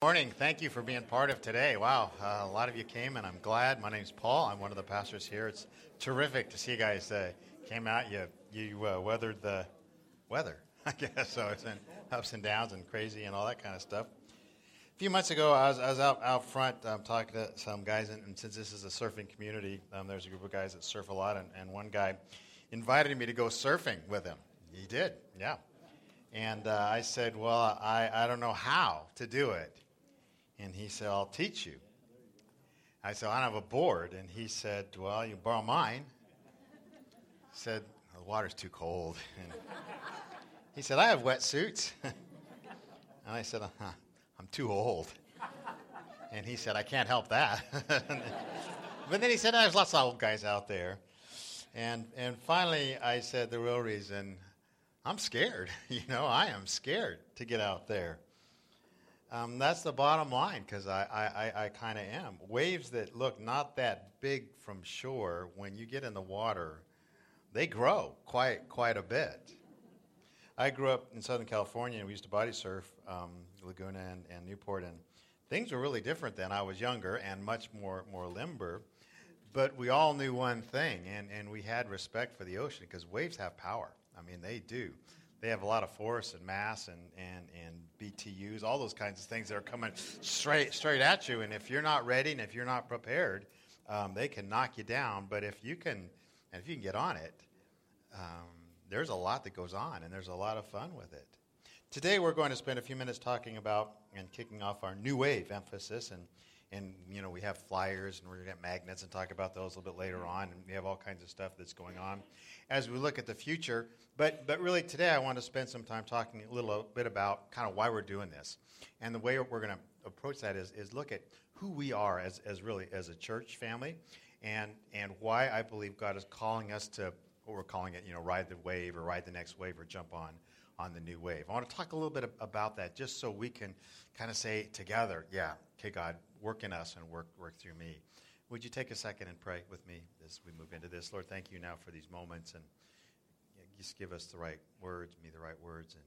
Morning. Thank you for being part of today. Wow, uh, a lot of you came, and I'm glad. My name's Paul. I'm one of the pastors here. It's terrific to see you guys uh, came out. You you uh, weathered the weather, I guess. So it's been ups and downs and crazy and all that kind of stuff. A few months ago, I was, I was out out front um, talking to some guys, and, and, since this is a surfing community, um, there's a group of guys that surf a lot, and, and one guy invited me to go surfing with him. He did, yeah. And uh, I said, Well, I, I don't know how to do it. And he said, I'll teach you. I said, I don't have a board. And he said, Well, you borrow mine. Said, The water's too cold. And he said, I have wetsuits. and I said, uh-huh, I'm too old. And he said, I can't help that. but then he said, There's lots of old guys out there. And, and finally, I said, The real reason I'm scared. You know, I am scared to get out there. Um, that's the bottom line because I, I, I kind of am. Waves that look not that big from shore, when you get in the water, they grow quite, quite a bit. I grew up in Southern California and we used to body surf um, Laguna and, and Newport, and things were really different then. I was younger and much more, more limber. But we all knew one thing, and, and we had respect for the ocean because waves have power. I mean, they do they have a lot of force and mass and, and, and BTUs, all those kinds of things that are coming straight straight at you. And if you're not ready and if you're not prepared, um, they can knock you down. But if you can, and if you can get on it, um, there's a lot that goes on, and there's a lot of fun with it. Today, we're going to spend a few minutes talking about and kicking off our new wave emphasis and and you know we have flyers and we're going to get magnets and talk about those a little bit later mm-hmm. on and we have all kinds of stuff that's going on as we look at the future. But but really today i want to spend some time talking a little bit about kind of why we're doing this. And the way we're going to approach that is, is look at who we are as, as really as a church family and and why i believe god is calling us to what we're calling it you know ride the wave or ride the next wave or jump on on the new wave. I want to talk a little bit about that just so we can kind of say together. Yeah okay god work in us and work, work through me. Would you take a second and pray with me as we move into this? Lord, thank you now for these moments and just give us the right words, me the right words, and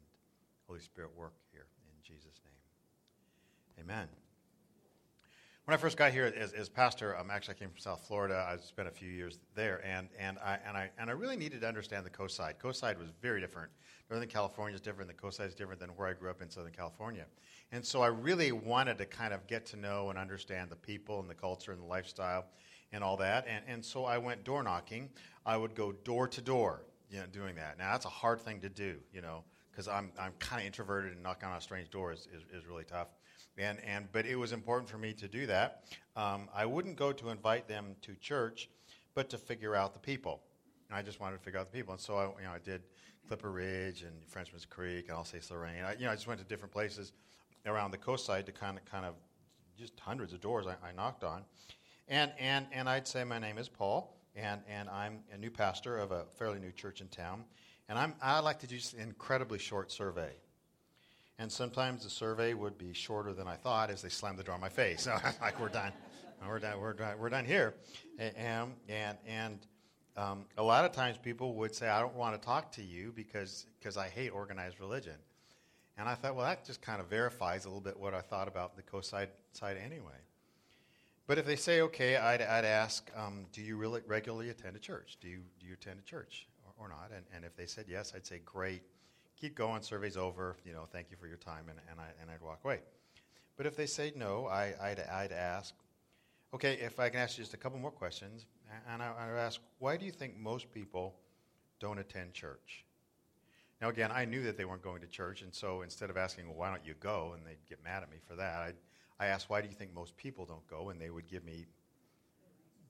Holy Spirit work here in Jesus' name. Amen. When I first got here as, as pastor, um, actually I came from South Florida. I spent a few years there, and, and, I, and, I, and I really needed to understand the coast side. Coast side was very different. Northern California is different. The coast side is different than where I grew up in Southern California. And so I really wanted to kind of get to know and understand the people and the culture and the lifestyle and all that. And, and so I went door knocking. I would go door to door, you know, doing that. Now, that's a hard thing to do, you know, because I'm, I'm kind of introverted and knocking on a strange door is, is, is really tough. And, and, but it was important for me to do that. Um, I wouldn't go to invite them to church, but to figure out the people. I just wanted to figure out the people. And so I, you know, I did Clipper Ridge and Frenchman's Creek and Alsace Lorraine. I, you know, I just went to different places around the coast side to kind of, kind of just hundreds of doors I, I knocked on. And, and, and I'd say, My name is Paul, and, and I'm a new pastor of a fairly new church in town. And I'm, I like to do just an incredibly short survey. And sometimes the survey would be shorter than I thought as they slammed the door on my face. Like, we're done. We're done. We're done. We're done here. And, and, and um, a lot of times people would say, I don't want to talk to you because because I hate organized religion. And I thought, well, that just kind of verifies a little bit what I thought about the side, side anyway. But if they say, okay, I'd, I'd ask, um, do you really regularly attend a church? Do you, do you attend a church or, or not? And, and if they said yes, I'd say, great keep going, survey's over, you know, thank you for your time, and, and, I, and I'd walk away. But if they say no, I, I'd, I'd ask, okay, if I can ask you just a couple more questions, and I, I'd ask, why do you think most people don't attend church? Now, again, I knew that they weren't going to church, and so instead of asking, well, why don't you go, and they'd get mad at me for that, I'd, I asked, why do you think most people don't go? And they would give me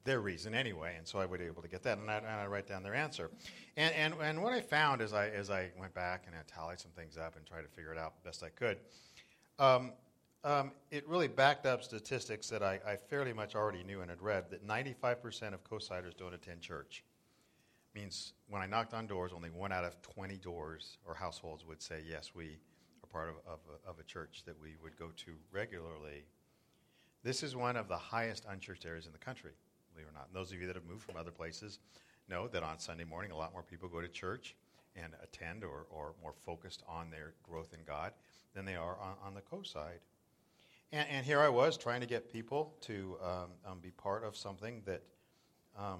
their reason anyway, and so I would be able to get that, and I, and I write down their answer. And, and, and what I found as I, as I went back and I tallied some things up and tried to figure it out best I could, um, um, it really backed up statistics that I, I, fairly much already knew and had read that 95% of coastsiders don't attend church. Means when I knocked on doors, only one out of 20 doors or households would say, yes, we are part of, of, of a church that we would go to regularly. This is one of the highest unchurched areas in the country believe it or not. And those of you that have moved from other places know that on Sunday morning, a lot more people go to church and attend or, or more focused on their growth in God than they are on, on the coast side. And, and here I was trying to get people to um, um, be part of something that um,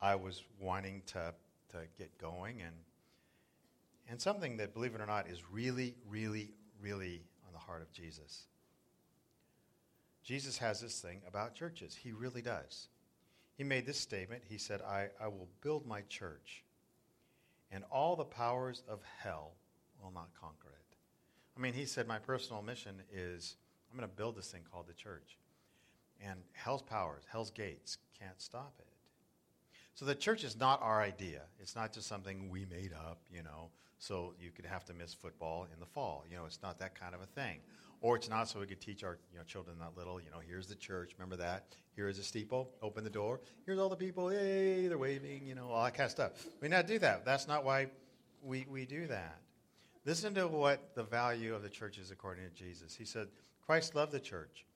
I was wanting to, to get going and, and something that, believe it or not, is really, really, really on the heart of Jesus. Jesus has this thing about churches. He really does. He made this statement. He said, I, I will build my church, and all the powers of hell will not conquer it. I mean, he said, My personal mission is I'm going to build this thing called the church. And hell's powers, hell's gates can't stop it. So the church is not our idea. It's not just something we made up, you know, so you could have to miss football in the fall. You know, it's not that kind of a thing. Or it's not so we could teach our you know, children that little, you know, here's the church, remember that? Here is a steeple, open the door. Here's all the people, yay, they're waving, you know, all that kind of stuff. We not do that. That's not why we, we do that. Listen to what the value of the church is according to Jesus. He said, Christ loved the church.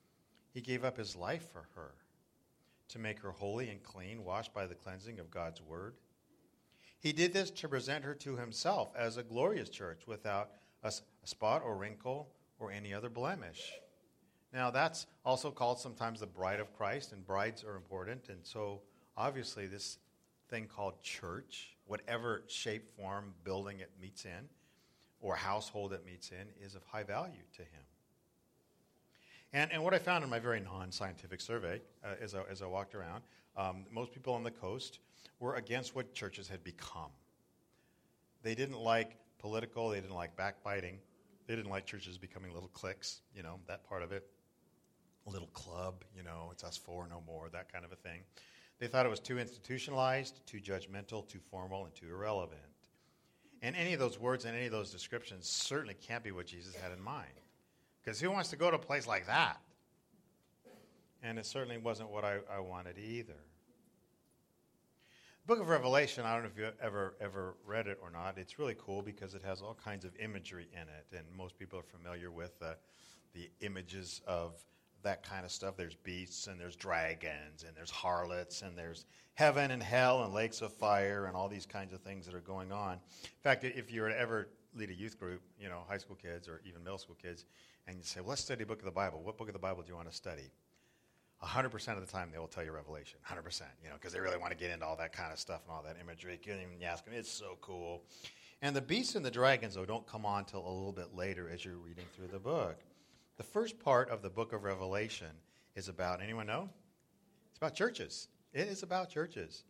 He gave up his life for her to make her holy and clean, washed by the cleansing of God's word. He did this to present her to himself as a glorious church without a, spot or wrinkle or any other blemish. Now, that's also called sometimes the bride of Christ, and brides are important. And so, obviously, this thing called church, whatever shape, form, building it meets in, or household it meets in, is of high value to him. And, and what I found in my very non scientific survey uh, as, I, as I walked around, um, most people on the coast were against what churches had become. They didn't like political, they didn't like backbiting, they didn't like churches becoming little cliques, you know, that part of it. A little club, you know, it's us four, no more, that kind of a thing. They thought it was too institutionalized, too judgmental, too formal, and too irrelevant. And any of those words and any of those descriptions certainly can't be what Jesus had in mind. Because who wants to go to a place like that? And it certainly wasn't what I, I wanted either. Book of Revelation, I don't know if you ever ever read it or not. It's really cool because it has all kinds of imagery in it, and most people are familiar with uh, the images of that kind of stuff. There's beasts and there's dragons and there's harlots and there's heaven and hell and lakes of fire and all these kinds of things that are going on. In fact, if you were to ever lead a youth group, you know, high school kids or even middle school kids, and you say, well, let's study a book of the Bible. What book of the Bible do you want to study? 100% of the time they will tell you Revelation. 100%, you know, because they really want to get into all that kind of stuff and all that imagery. You can even ask them, it's so cool. And the beasts and the dragons, though, don't come on till a little bit later as you're reading through the book. The first part of the book of Revelation is about, anyone know? It's about churches. It is about churches.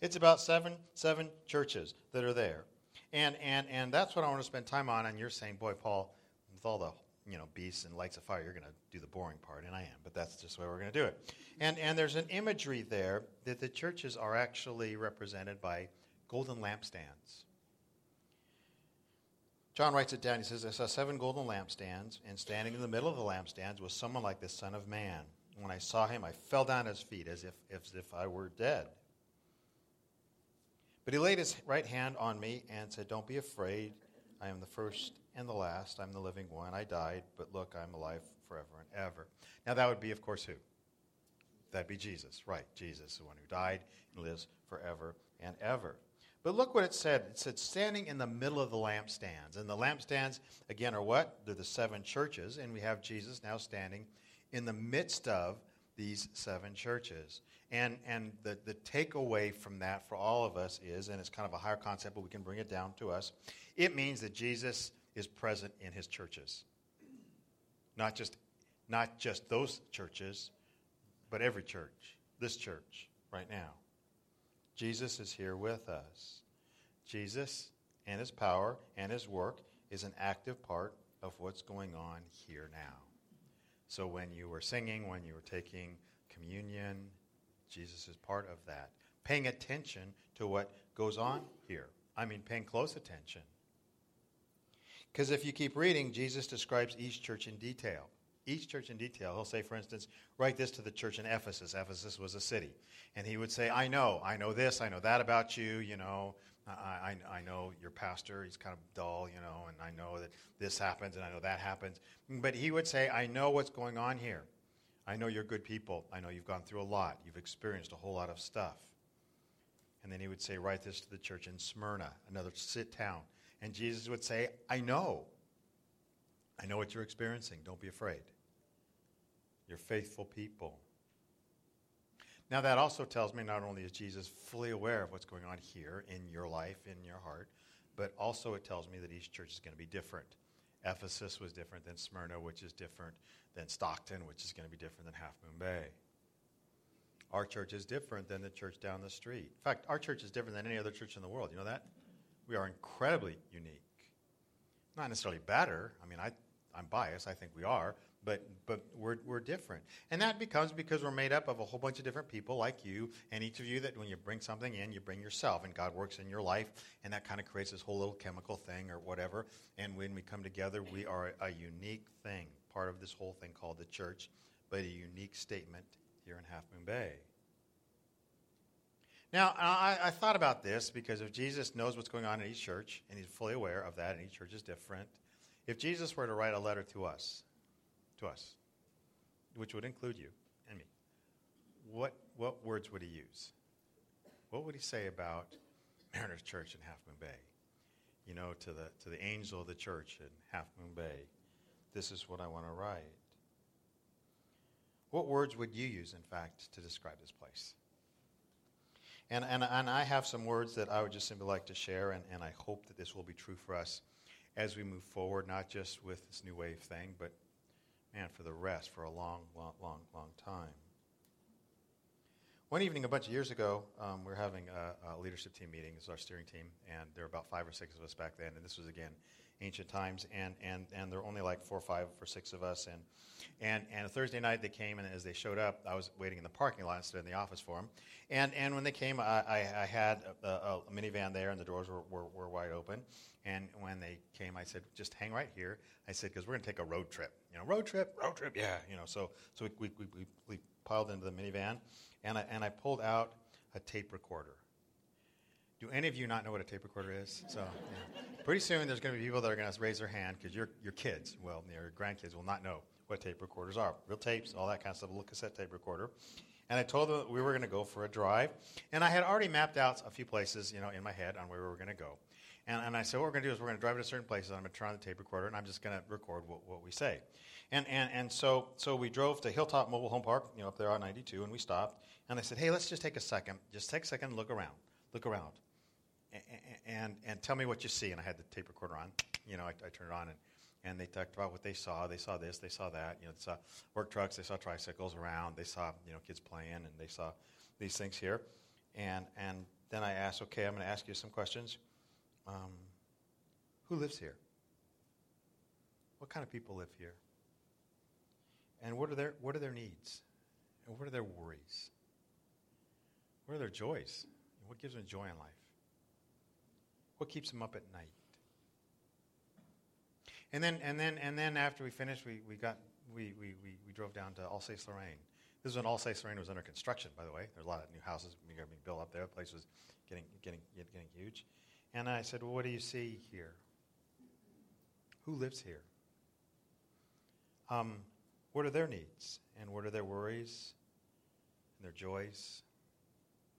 It's about seven, seven churches that are there. And, and, and that's what I want to spend time on. And you're saying, boy, Paul, with all the you know, beasts and lights of fire, you're going to do the boring part, and I am, but that's just the way we're going to do it. And, and there's an imagery there that the churches are actually represented by golden lampstands. John writes it down. He says, I saw seven golden lampstands, and standing in the middle of the lampstands was someone like the Son of Man. When I saw him, I fell down at his feet as if, as if I were dead. But he laid his right hand on me and said, Don't be afraid. I am the first and the last. I'm the living one. I died, but look, I'm alive forever and ever. Now, that would be, of course, who? That'd be Jesus, right? Jesus, the one who died and lives forever and ever. But look what it said. It said, standing in the middle of the lampstands. And the lampstands, again, are what? They're the seven churches. And we have Jesus now standing in the midst of these seven churches. And, and the, the takeaway from that for all of us is, and it's kind of a higher concept, but we can bring it down to us, it means that Jesus is present in his churches. Not just, not just those churches, but every church, this church right now. Jesus is here with us. Jesus and his power and his work is an active part of what's going on here now. So when you were singing, when you were taking communion, Jesus is part of that. Paying attention to what goes on here. I mean, paying close attention. Because if you keep reading, Jesus describes each church in detail. Each church in detail. He'll say, for instance, write this to the church in Ephesus. Ephesus was a city. And he would say, I know, I know this, I know that about you, you know. I, I, I know your pastor, he's kind of dull, you know, and I know that this happens and I know that happens. But he would say, I know what's going on here. I know you're good people. I know you've gone through a lot. You've experienced a whole lot of stuff. And then he would say, Write this to the church in Smyrna, another sit town. And Jesus would say, I know. I know what you're experiencing. Don't be afraid. You're faithful people. Now, that also tells me not only is Jesus fully aware of what's going on here in your life, in your heart, but also it tells me that each church is going to be different. Ephesus was different than Smyrna, which is different than Stockton, which is going to be different than Half Moon Bay. Our church is different than the church down the street. In fact, our church is different than any other church in the world. You know that? We are incredibly unique. Not necessarily better. I mean, I, I'm biased. I think we are. But, but we're, we're different. And that becomes because we're made up of a whole bunch of different people like you, and each of you that when you bring something in, you bring yourself, and God works in your life, and that kind of creates this whole little chemical thing or whatever. And when we come together, we are a unique thing, part of this whole thing called the church, but a unique statement here in Half Moon Bay. Now, I, I, thought about this because if Jesus knows what's going on in each church, and he's fully aware of that, and each church is different, if Jesus were to write a letter to us, to us, which would include you and me, what, what words would he use? What would he say about Mariners Church in Half Moon Bay? You know, to the, to the angel of the church in Half Moon Bay, this is what I want to write. What words would you use, in fact, to describe this place? And, and, and I have some words that I would just simply like to share, and, and I hope that this will be true for us as we move forward, not just with this new wave thing, but, man, for the rest, for a long, long, long, long time. One evening a bunch of years ago, um, we were having a, a, leadership team meeting. This is our steering team, and there were about five or six of us back then. And this was, again, ancient times, and, and, and there were only like four or five or six of us. And, and, and Thursday night they came, and as they showed up, I was waiting in the parking lot instead of in the office for them. And, and when they came, I, I, I had a, a, minivan there, and the doors were, were, were wide open. And when they came, I said, just hang right here. I said, because we're going to take a road trip. You know, road trip, road trip, yeah. You know, so, so we, we, we, we piled into the minivan, and I, and I pulled out a tape recorder. Do any of you not know what a tape recorder is? So, yeah. pretty soon there's going to be people that are going to raise their hand because your your kids, well, your grandkids will not know what tape recorders are. Real tapes, all that kind of stuff. A little cassette tape recorder. And I told them we were going to go for a drive, and I had already mapped out a few places, you know, in my head on where we were going to go. And, and I said, what we're going to do is we're going to drive to certain places, and I'm going to turn on the tape recorder, and I'm just going to record what, what we say. And, and, and so, so we drove to Hilltop Mobile Home Park, you know, up there on 92, and we stopped. And I said, hey, let's just take a second. Just take a second and look around. Look around and, and tell me what you see. And I had the tape recorder on. You know, I, I turned it on, and, and they talked about what they saw. They saw this, they saw that. You know, they saw work trucks, they saw tricycles around, they saw, you know, kids playing, and they saw these things here. And, and then I asked, okay, I'm going to ask you some questions. Um, who lives here? What kind of people live here? And what are their, what are their needs? And what are their worries? What are their joys? What gives them joy in life? What keeps them up at night? And then, and then, and then after we finished, we, we got we, we, we, we drove down to Alsace Lorraine. This is when Alsace Lorraine was under construction, by the way. There's a lot of new houses being built up there. The place was getting getting getting huge. And I said, "Well, what do you see here? Who lives here? Um, what are their needs and what are their worries and their joys?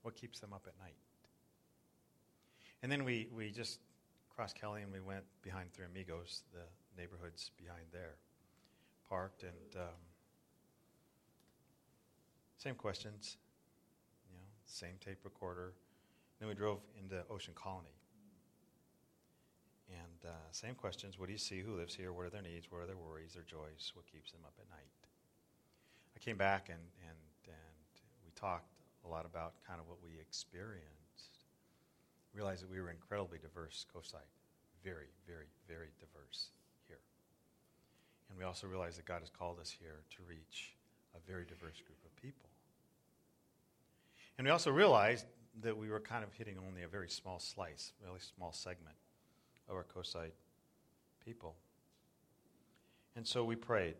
What keeps them up at night?" And then we, we just crossed Kelly and we went behind Three Amigos, the neighborhoods behind there. Parked and um, same questions, you know, same tape recorder. Then we drove into Ocean Colony. And uh, same questions. What do you see? Who lives here? What are their needs? What are their worries, their joys? What keeps them up at night? I came back and, and, and we talked a lot about kind of what we experienced realized that we were incredibly diverse coastside. Very, very, very diverse here. And we also realized that God has called us here to reach a very diverse group of people. And we also realized that we were kind of hitting only a very small slice, really small segment of our coastside people. And so we prayed.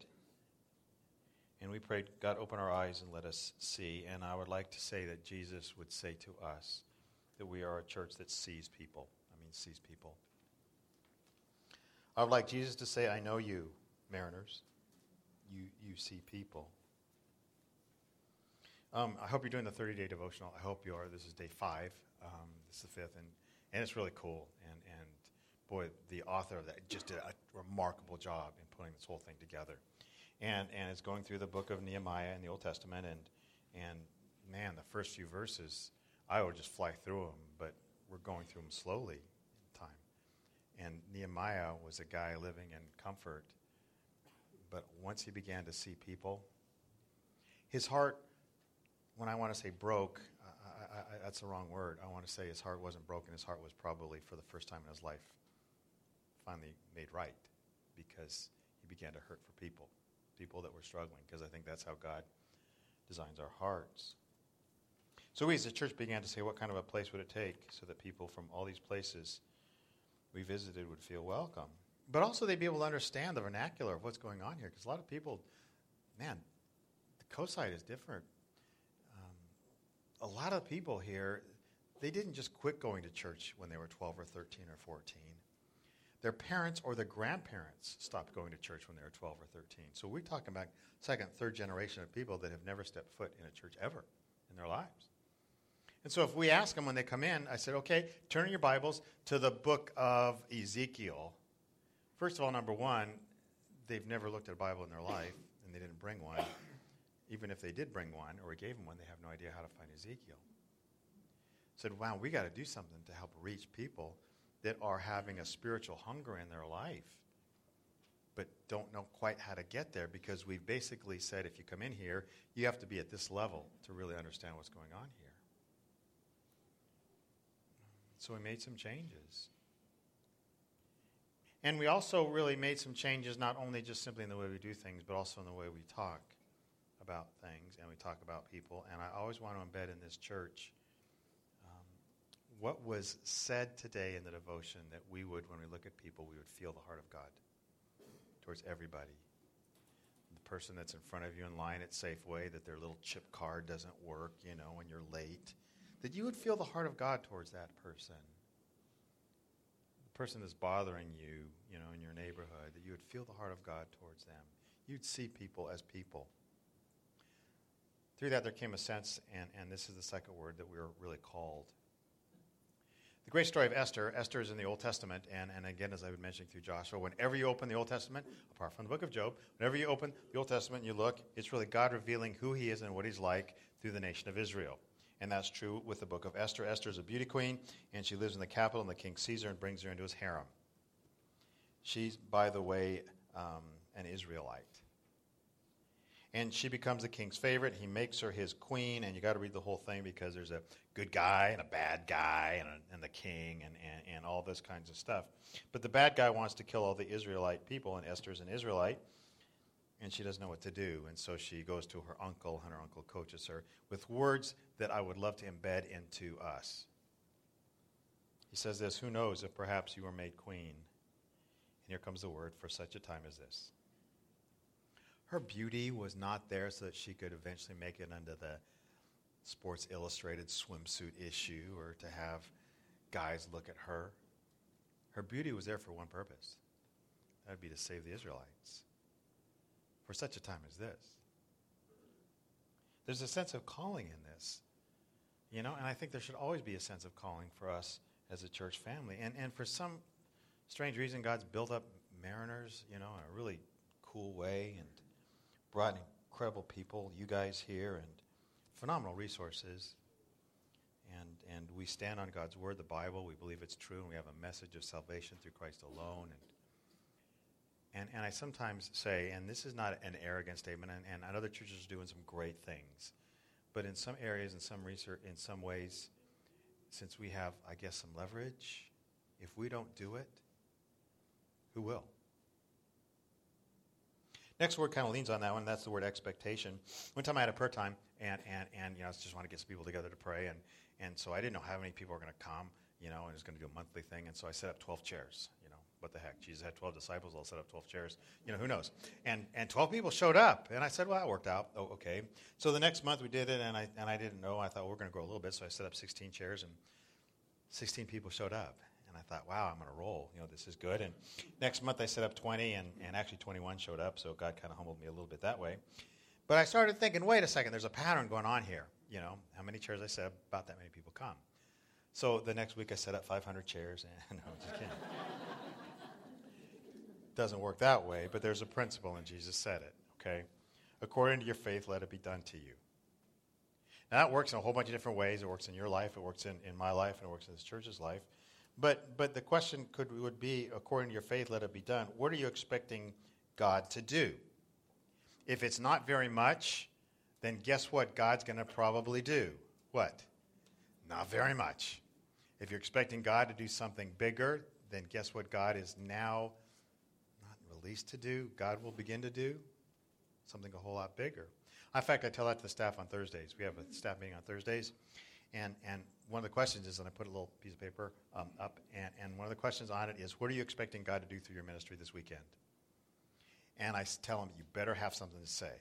And we prayed, God, open our eyes and let us see. And I would like to say that Jesus would say to us, that we are a church that sees people. I mean, sees people. I would like Jesus to say, I know you, mariners. You, you see people. Um, I hope you're doing the 30 day devotional. I hope you are. This is day five. Um, this is the fifth, and, and it's really cool. And, and boy, the author of that just did a remarkable job in putting this whole thing together. and, and it's going through the book of Nehemiah in the Old Testament. And, and man, the first few verses, I would just fly through them, but we're going through them slowly in time. And Nehemiah was a guy living in comfort. But once he began to see people, his heart, when I want to say broke, I, I, that's the wrong word. I want to say his heart wasn't broken. His heart was probably, for the first time in his life, finally made right because he began to hurt for people, people that were struggling, because I think that's how God designs our hearts. So we as a church began to say, what kind of a place would it take so that people from all these places we visited would feel welcome? But also they'd be able to understand the vernacular of what's going on here, because a lot of people, man, the coast is different. Um, a lot of people here, they didn't just quit going to church when they were 12 or 13 or 14 their parents or their grandparents stopped going to church when they were 12 or 13. So we're talking about second, third generation of people that have never stepped foot in a church ever in their lives. And so if we ask them when they come in, I said, okay, turn your Bibles to the book of Ezekiel. First of all, number one, they've never looked at a Bible in their life, and they didn't bring one. Even if they did bring one, or we gave them one, they have no idea how to find Ezekiel. Said, wow, we got to do something to help reach people that are having a spiritual hunger in their life but don't know quite how to get there because we've basically said if you come in here, you have to be at this level to really understand what's going on here. So we made some changes. And we also really made some changes not only just simply in the way we do things, but also in the way we talk about things and we talk about people. And I always want to embed in this church um, what was said today in the devotion that we would, when we look at people, we would feel the heart of God towards everybody. The person that's in front of you in line at Safeway, that their little chip card doesn't work, you know, when you're late, that you would feel the heart of God towards that person. The person that's bothering you, you know, in your neighborhood, that you would feel the heart of God towards them. You'd see people as people. Through that, there came a sense, and, and this is the second word that we are really called the great story of Esther, Esther is in the Old Testament, and, and again, as I was mentioning through Joshua, whenever you open the Old Testament, apart from the book of Job, whenever you open the Old Testament and you look, it's really God revealing who he is and what he's like through the nation of Israel. And that's true with the book of Esther. Esther is a beauty queen, and she lives in the capital, and the king sees her and brings her into his harem. She's, by the way, um, an Israelite and she becomes the king's favorite. He makes her his queen, and you got to read the whole thing because there's a good guy and a bad guy, and, a, and the king, and, and, and all this kinds of stuff. But the bad guy wants to kill all the Israelite people, and Esther's an Israelite, and she doesn't know what to do. And so she goes to her uncle, and her uncle coaches her with words that I would love to embed into us. He says this Who knows if perhaps you were made queen? And here comes the word for such a time as this her beauty was not there so that she could eventually make it under the Sports Illustrated swimsuit issue or to have guys look at her. Her beauty was there for one purpose that would be to save the Israelites for such a time as this. There's a sense of calling in this, you know, and I think there should always be a sense of calling for us as a church family. And, and for some strange reason, God's built up mariners, you know, in a really cool way. And brought incredible people, you guys here, and phenomenal resources. And, and we stand on God's word, the Bible. We believe it's true, and we have a message of salvation through Christ alone. And, and, and I sometimes say, and this is not an arrogant statement, and, and other churches are doing some great things. But in some areas, in some research, in some ways, since we have, I guess, some leverage, if we don't do it, who will? Next word kind of leans on that one. That's the word expectation. One time I had a prayer time, and, and, and you know, I just want to get some people together to pray. And, and so I didn't know how many people were going to come, you know, and it was going to do a monthly thing. And so I set up 12 chairs, know. What the heck? Jesus had 12 disciples. I'll set up 12 chairs. You know, who knows? And, and 12 people showed up. And I said, well, that worked out. Oh, okay. So the next month we did it, and I, and I didn't know. I thought, well, we're going to grow a little bit. So I set up 16 chairs, and 16 people showed up and I thought, wow, I'm going to roll. You know, this is good. And next month I set up 20, and, and actually 21 showed up, so God kind of humbled me a little bit that way. But I started thinking, wait a second, there's a pattern going on here. You know, how many chairs I set up, about that many people come. So the next week I set up 500 chairs, and no, just kidding. Doesn't work that way, but there's a principle, and Jesus said it. okay? According to your faith, let it be done to you. Now, that works in a whole bunch of different ways. It works in your life, it works in, in my life, and it works in this church's life. But, but the question could, would be according to your faith, let it be done. What are you expecting God to do? If it's not very much, then guess what God's going to probably do? What? Not very much. If you're expecting God to do something bigger, then guess what God is now released to do? God will begin to do something a whole lot bigger. In fact, I tell that to the staff on Thursdays. We have a staff meeting on Thursdays. And, and one of the questions is, and I put a little piece of paper um, up, and, and one of the questions on it is, what are you expecting God to do through your ministry this weekend? And I tell them, you better have something to say.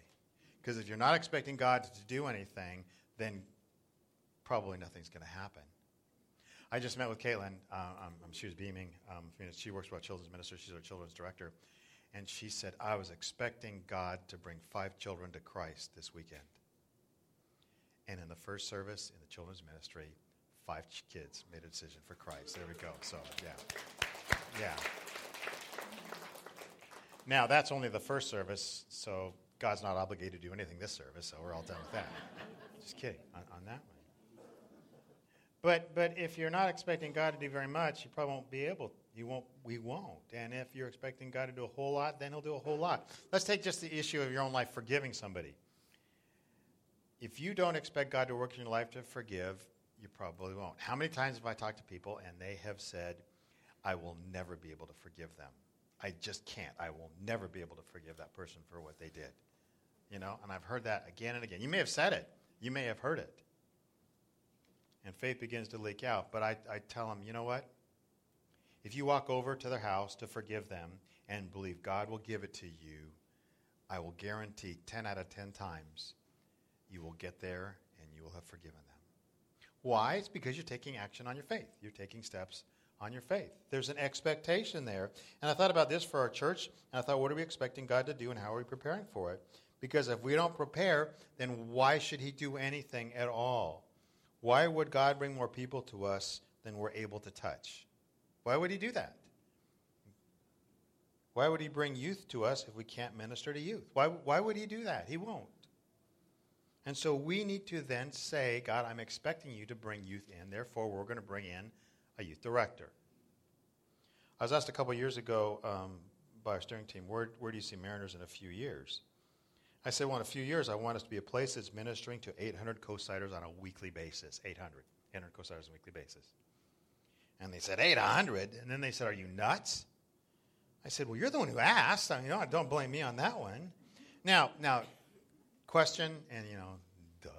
Because if you're not expecting God to do anything, then probably nothing's going to happen. I just met with Caitlin. Uh, she was beaming. Um, she works with our children's minister. She's our children's director. And she said, I was expecting God to bring five children to Christ this weekend. And in the first service in the children's ministry, five kids made a decision for Christ. There we go. So, yeah. Yeah. Now, that's only the first service, so God's not obligated to do anything this service, so we're all done with that. Just kidding on, on that one. But but if you're not expecting God to do very much, you probably won't be able. You won't. We won't. And if you're expecting God to do a whole lot, then He'll do a whole lot. Let's take just the issue of your own life, forgiving somebody. If you don't expect God to work in your life to forgive, you probably won't. How many times have I talked to people and they have said, "I will never be able to forgive them. I just can't. I will never be able to forgive that person for what they did." You know, and I've heard that again and again. You may have said it. You may have heard it and faith begins to leak out. But I, I tell them, you know what? If you walk over to their house to forgive them and believe God will give it to you, I will guarantee 10 out of 10 times you will get there and you will have forgiven them. Why? It's because you're taking action on your faith. You're taking steps on your faith. There's an expectation there. And I thought about this for our church, and I thought, what are we expecting God to do and how are we preparing for it? Because if we don't prepare, then why should He do anything at all? Why would God bring more people to us than we're able to touch? Why would He do that? Why would He bring youth to us if we can't minister to youth? Why, why would He do that? He won't. And so we need to then say, God, I'm expecting you to bring youth in. Therefore, we're going to bring in a youth director. I was asked a couple years ago um, by our steering team, where, where do you see Mariners in a few years? I said, well, in a few years, I want us to be a place that's ministering to 800 coastsiders on a weekly basis. 800. 800 coastsiders on a weekly basis. And they said, 800? And then they said, are you nuts? I said, well, you're the one who asked. I mean, you know, don't blame me on that one. Now, now, question, and, you know, duh.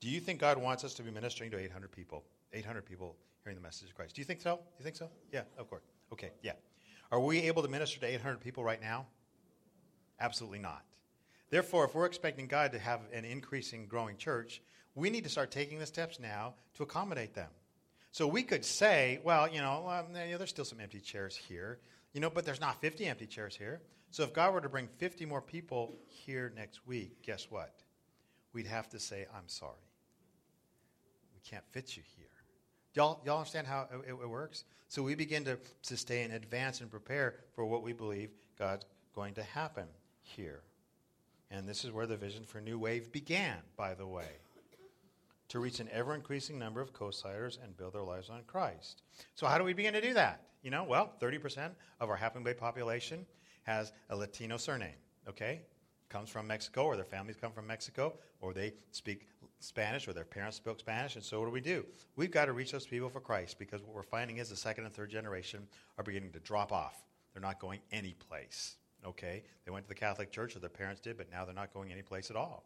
Do you think God wants us to be ministering to 800 people? 800 people hearing the message of Christ. Do you think so? You think so? Yeah, of course. Okay, yeah. Are we able to minister to 800 people right now? Absolutely not. Therefore, if we're expecting God to have an increasing, growing church, we need to start taking the steps now to accommodate them. So we could say, well, you know, um, you know, there's still some empty chairs here, you know, but there's not 50 empty chairs here. So if God were to bring 50 more people here next week, guess what? We'd have to say, I'm sorry. We can't fit you here. Y'all, y'all understand how it, it works? So we begin to, to stay in advance and prepare for what we believe God's going to happen here. And this is where the vision for New Wave began, by the way, to reach an ever increasing number of coastsiders and build their lives on Christ. So, how do we begin to do that? You know, well, 30% of our Half Bay population has a Latino surname, okay? Comes from Mexico, or their families come from Mexico, or they speak Spanish, or their parents spoke Spanish, and so what do we do? We've got to reach those people for Christ because what we're finding is the second and third generation are beginning to drop off. They're not going any place. Okay, they went to the Catholic Church, or their parents did, but now they're not going anyplace at all.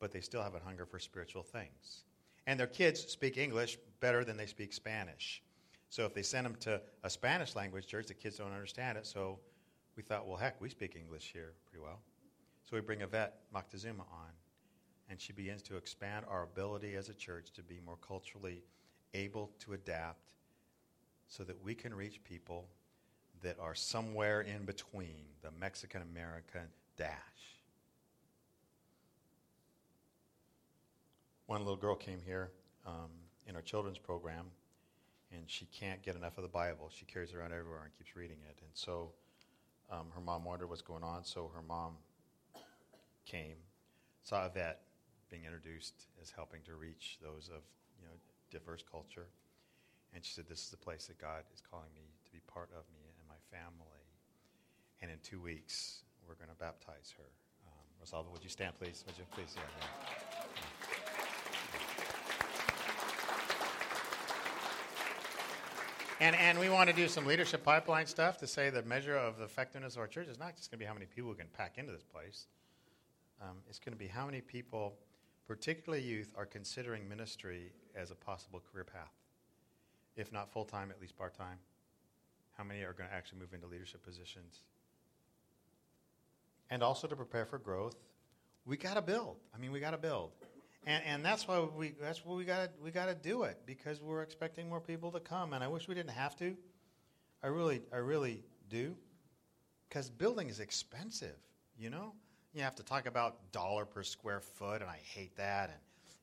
But they still have a hunger for spiritual things. And their kids speak English better than they speak Spanish. So if they send them to a Spanish language church, the kids don't understand it. So we thought, well, heck, we speak English here pretty well. So we bring a Yvette Moctezuma on, and she begins to expand our ability as a church to be more culturally able to adapt so that we can reach people that are somewhere in between the Mexican American dash. One little girl came here um, in our children's program, and she can't get enough of the Bible. She carries it around everywhere and keeps reading it. And so um, her mom wondered what's going on, so her mom came, saw Yvette being introduced as helping to reach those of you know diverse culture, and she said, "This is the place that God is calling me to be part of me and my family." And in two weeks, we're going to baptize her. Um, Rosalba, would you stand, please? Would you please? Yeah, yeah. And, and we want to do some leadership pipeline stuff to say the measure of the effectiveness of our church is not just going to be how many people we can pack into this place. Um, it's going to be how many people, particularly youth, are considering ministry as a possible career path. If not full time, at least part time. How many are going to actually move into leadership positions? And also to prepare for growth, we got to build. I mean, we got to build. And, and that's why we that's what we got we got to do it because we're expecting more people to come. And I wish we didn't have to. I really I really do, because building is expensive. You know, you have to talk about dollar per square foot, and I hate that. And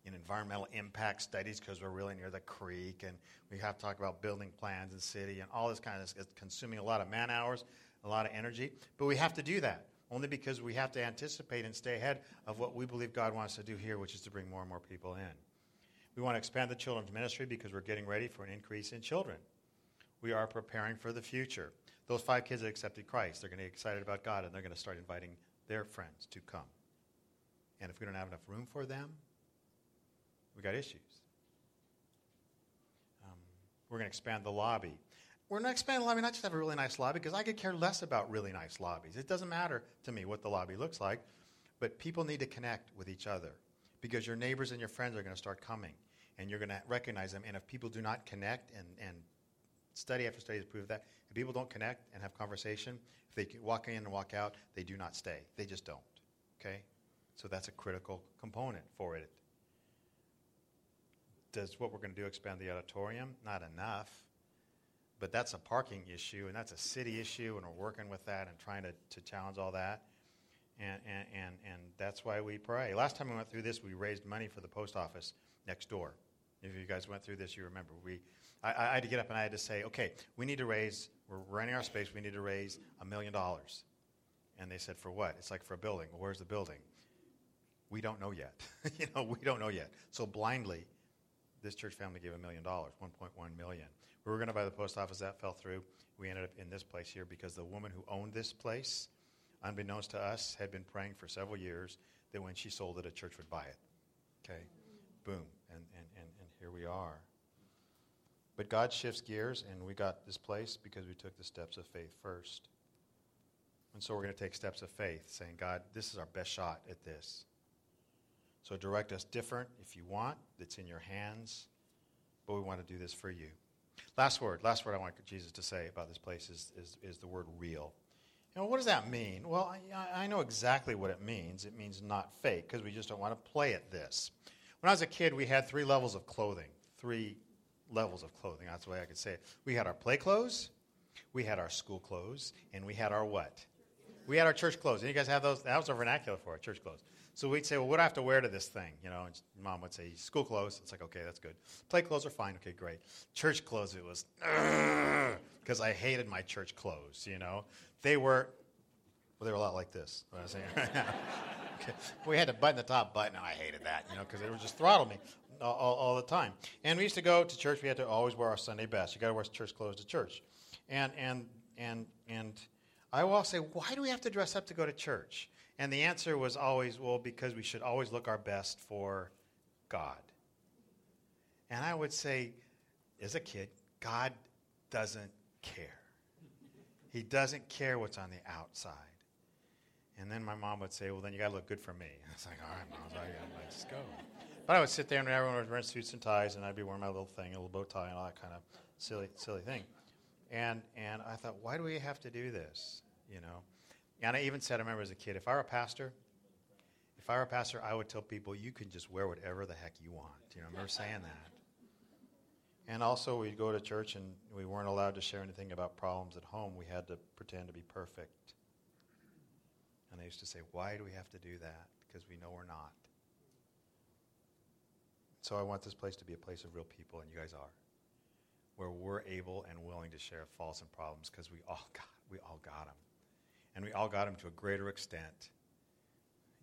in environmental impact studies because we're really near the creek, and we have to talk about building plans and city and all this kind of it's consuming a lot of man hours, a lot of energy. But we have to do that only because we have to anticipate and stay ahead of what we believe God wants to do here, which is to bring more and more people in. We want to expand the children's ministry because we're getting ready for an increase in children. We are preparing for the future. Those five kids that accepted Christ, they're going to get excited about God and they're going to start inviting their friends to come. And if we don't have enough room for them, we got issues. Um, we're going to expand the lobby. We're going to expand the lobby, not just have a really nice lobby, because I could care less about really nice lobbies. It doesn't matter to me what the lobby looks like, but people need to connect with each other because your neighbors and your friends are going to start coming, and you're going to recognize them. And if people do not connect, and, and study after study has proved that, if people don't connect and have conversation, if they walk in and walk out, they do not stay. They just don't. Okay? So that's a critical component for it. Does what we're going to do expand the auditorium? Not enough. But that's a parking issue, and that's a city issue, and we're working with that and trying to, to challenge all that. And, and, and, and that's why we pray. Last time we went through this, we raised money for the post office next door. If you guys went through this, you remember. We, I, I had to get up and I had to say, okay, we need to raise, we're renting our space, we need to raise a million dollars. And they said, for what? It's like for a building. Well, where's the building? We don't know yet. you know, we don't know yet. So blindly, this church family gave a million dollars, 1.1 million. We were going to buy the post office. That fell through. We ended up in this place here because the woman who owned this place, unbeknownst to us, had been praying for several years that when she sold it, a church would buy it. Okay? Boom. And, and, and, and here we are. But God shifts gears, and we got this place because we took the steps of faith first. And so we're going to take steps of faith, saying, God, this is our best shot at this. So direct us different if you want. It's in your hands. But we want to do this for you. Last word, last word I want Jesus to say about this place is, is, is the word real. You know, what does that mean? Well, I, I know exactly what it means. It means not fake, because we just don't want to play at this. When I was a kid, we had three levels of clothing. Three levels of clothing. That's the way I could say it. We had our play clothes, we had our school clothes, and we had our what? We had our church clothes. And you guys have those? That was our vernacular for our church clothes. So we'd say, well, what do I have to wear to this thing? You know, and mom would say, school clothes. It's like, okay, that's good. Play clothes are fine. Okay, great. Church clothes, it was, because I hated my church clothes, you know. They were, well, they were a lot like this. What I was saying. okay. We had to button the top button. and I hated that, you know, because it would just throttle me all, all, all, the time. And we used to go to church. We had to always wear our Sunday best. You got to wear church clothes to church. And, and, and, and I will say, why do we have to dress up to go to church? And the answer was always, well, because we should always look our best for God. And I would say, as a kid, God doesn't care. He doesn't care what's on the outside. And then my mom would say, well, then you got to look good for me. And I was like, all right, mom, let's go. But I would sit there and everyone was wearing suits and ties, and I'd be wearing my little thing, a little bow tie, and all that kind of silly, silly thing. And, and I thought, why do we have to do this? You know? And I even said, I remember as a kid, if I were a pastor, if I were a pastor, I would tell people, you can just wear whatever the heck you want. You know, I remember saying that. And also, we'd go to church and we weren't allowed to share anything about problems at home. We had to pretend to be perfect. And I used to say, why do we have to do that? Because we know we're not. So I want this place to be a place of real people, and you guys are, where we're able and willing to share faults and problems because we all got we all got them and we all got them to a greater extent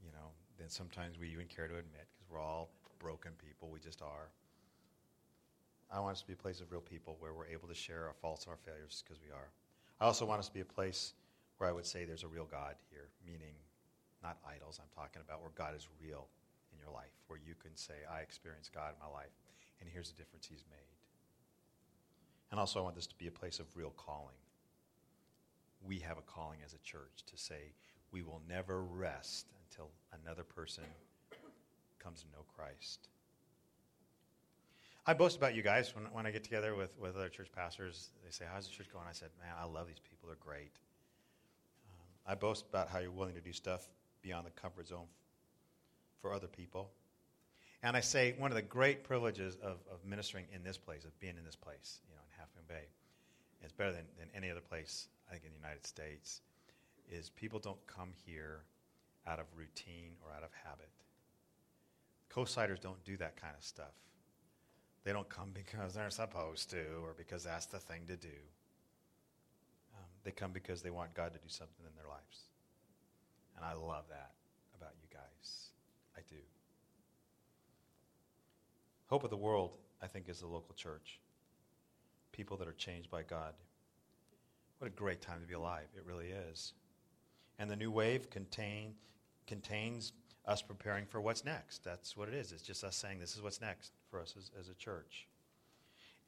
you know, than sometimes we even care to admit because we're all broken people. We just are. I want us to be a place of real people where we're able to share our faults and our failures because we are. I also want us to be a place where I would say there's a real God here, meaning not idols. I'm talking about where God is real in your life, where you can say, I experience God in my life, and here's the difference He's made. And also, I want this to be a place of real calling. We have a calling as a church to say, we will never rest until another person comes to know Christ. I boast about you guys when, when I get together with, with other church pastors. They say, How's the church going? I said, Man, I love these people. They're great. Um, I boast about how you're willing to do stuff beyond the comfort zone for other people. And I say, one of the great privileges of, of ministering in this place, of being in this place, you know, in Half Moon Bay, it's better than, than any other place, I think, in the United States, is people don't come here out of routine or out of habit. Coastsiders don't do that kind of stuff. They don't come because they're supposed to or because that's the thing to do. Um, they come because they want God to do something in their lives. And I love that about you guys. I do. Hope of the world, I think, is the local church. People that are changed by God. What a great time to be alive. It really is. And the new wave contain, contains us preparing for what's next. That's what it is. It's just us saying this is what's next for us as, as a church.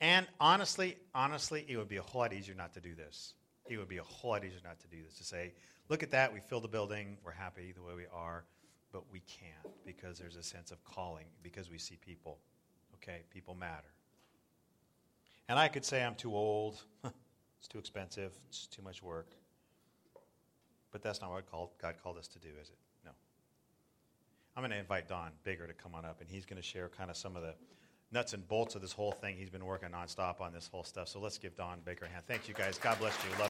And honestly, honestly, it would be a whole lot easier not to do this. It would be a whole lot easier not to do this. To say, look at that, we filled the building, we're happy the way we are, but we can't because there's a sense of calling, because we see people. Okay, people matter. And I could say I'm too old, it's too expensive, it's too much work. But that's not what God called us to do, is it? No. I'm going to invite Don Bigger to come on up, and he's going to share kind of some of the nuts and bolts of this whole thing. He's been working nonstop on this whole stuff. So let's give Don Baker a hand. Thank you guys. God bless you. Love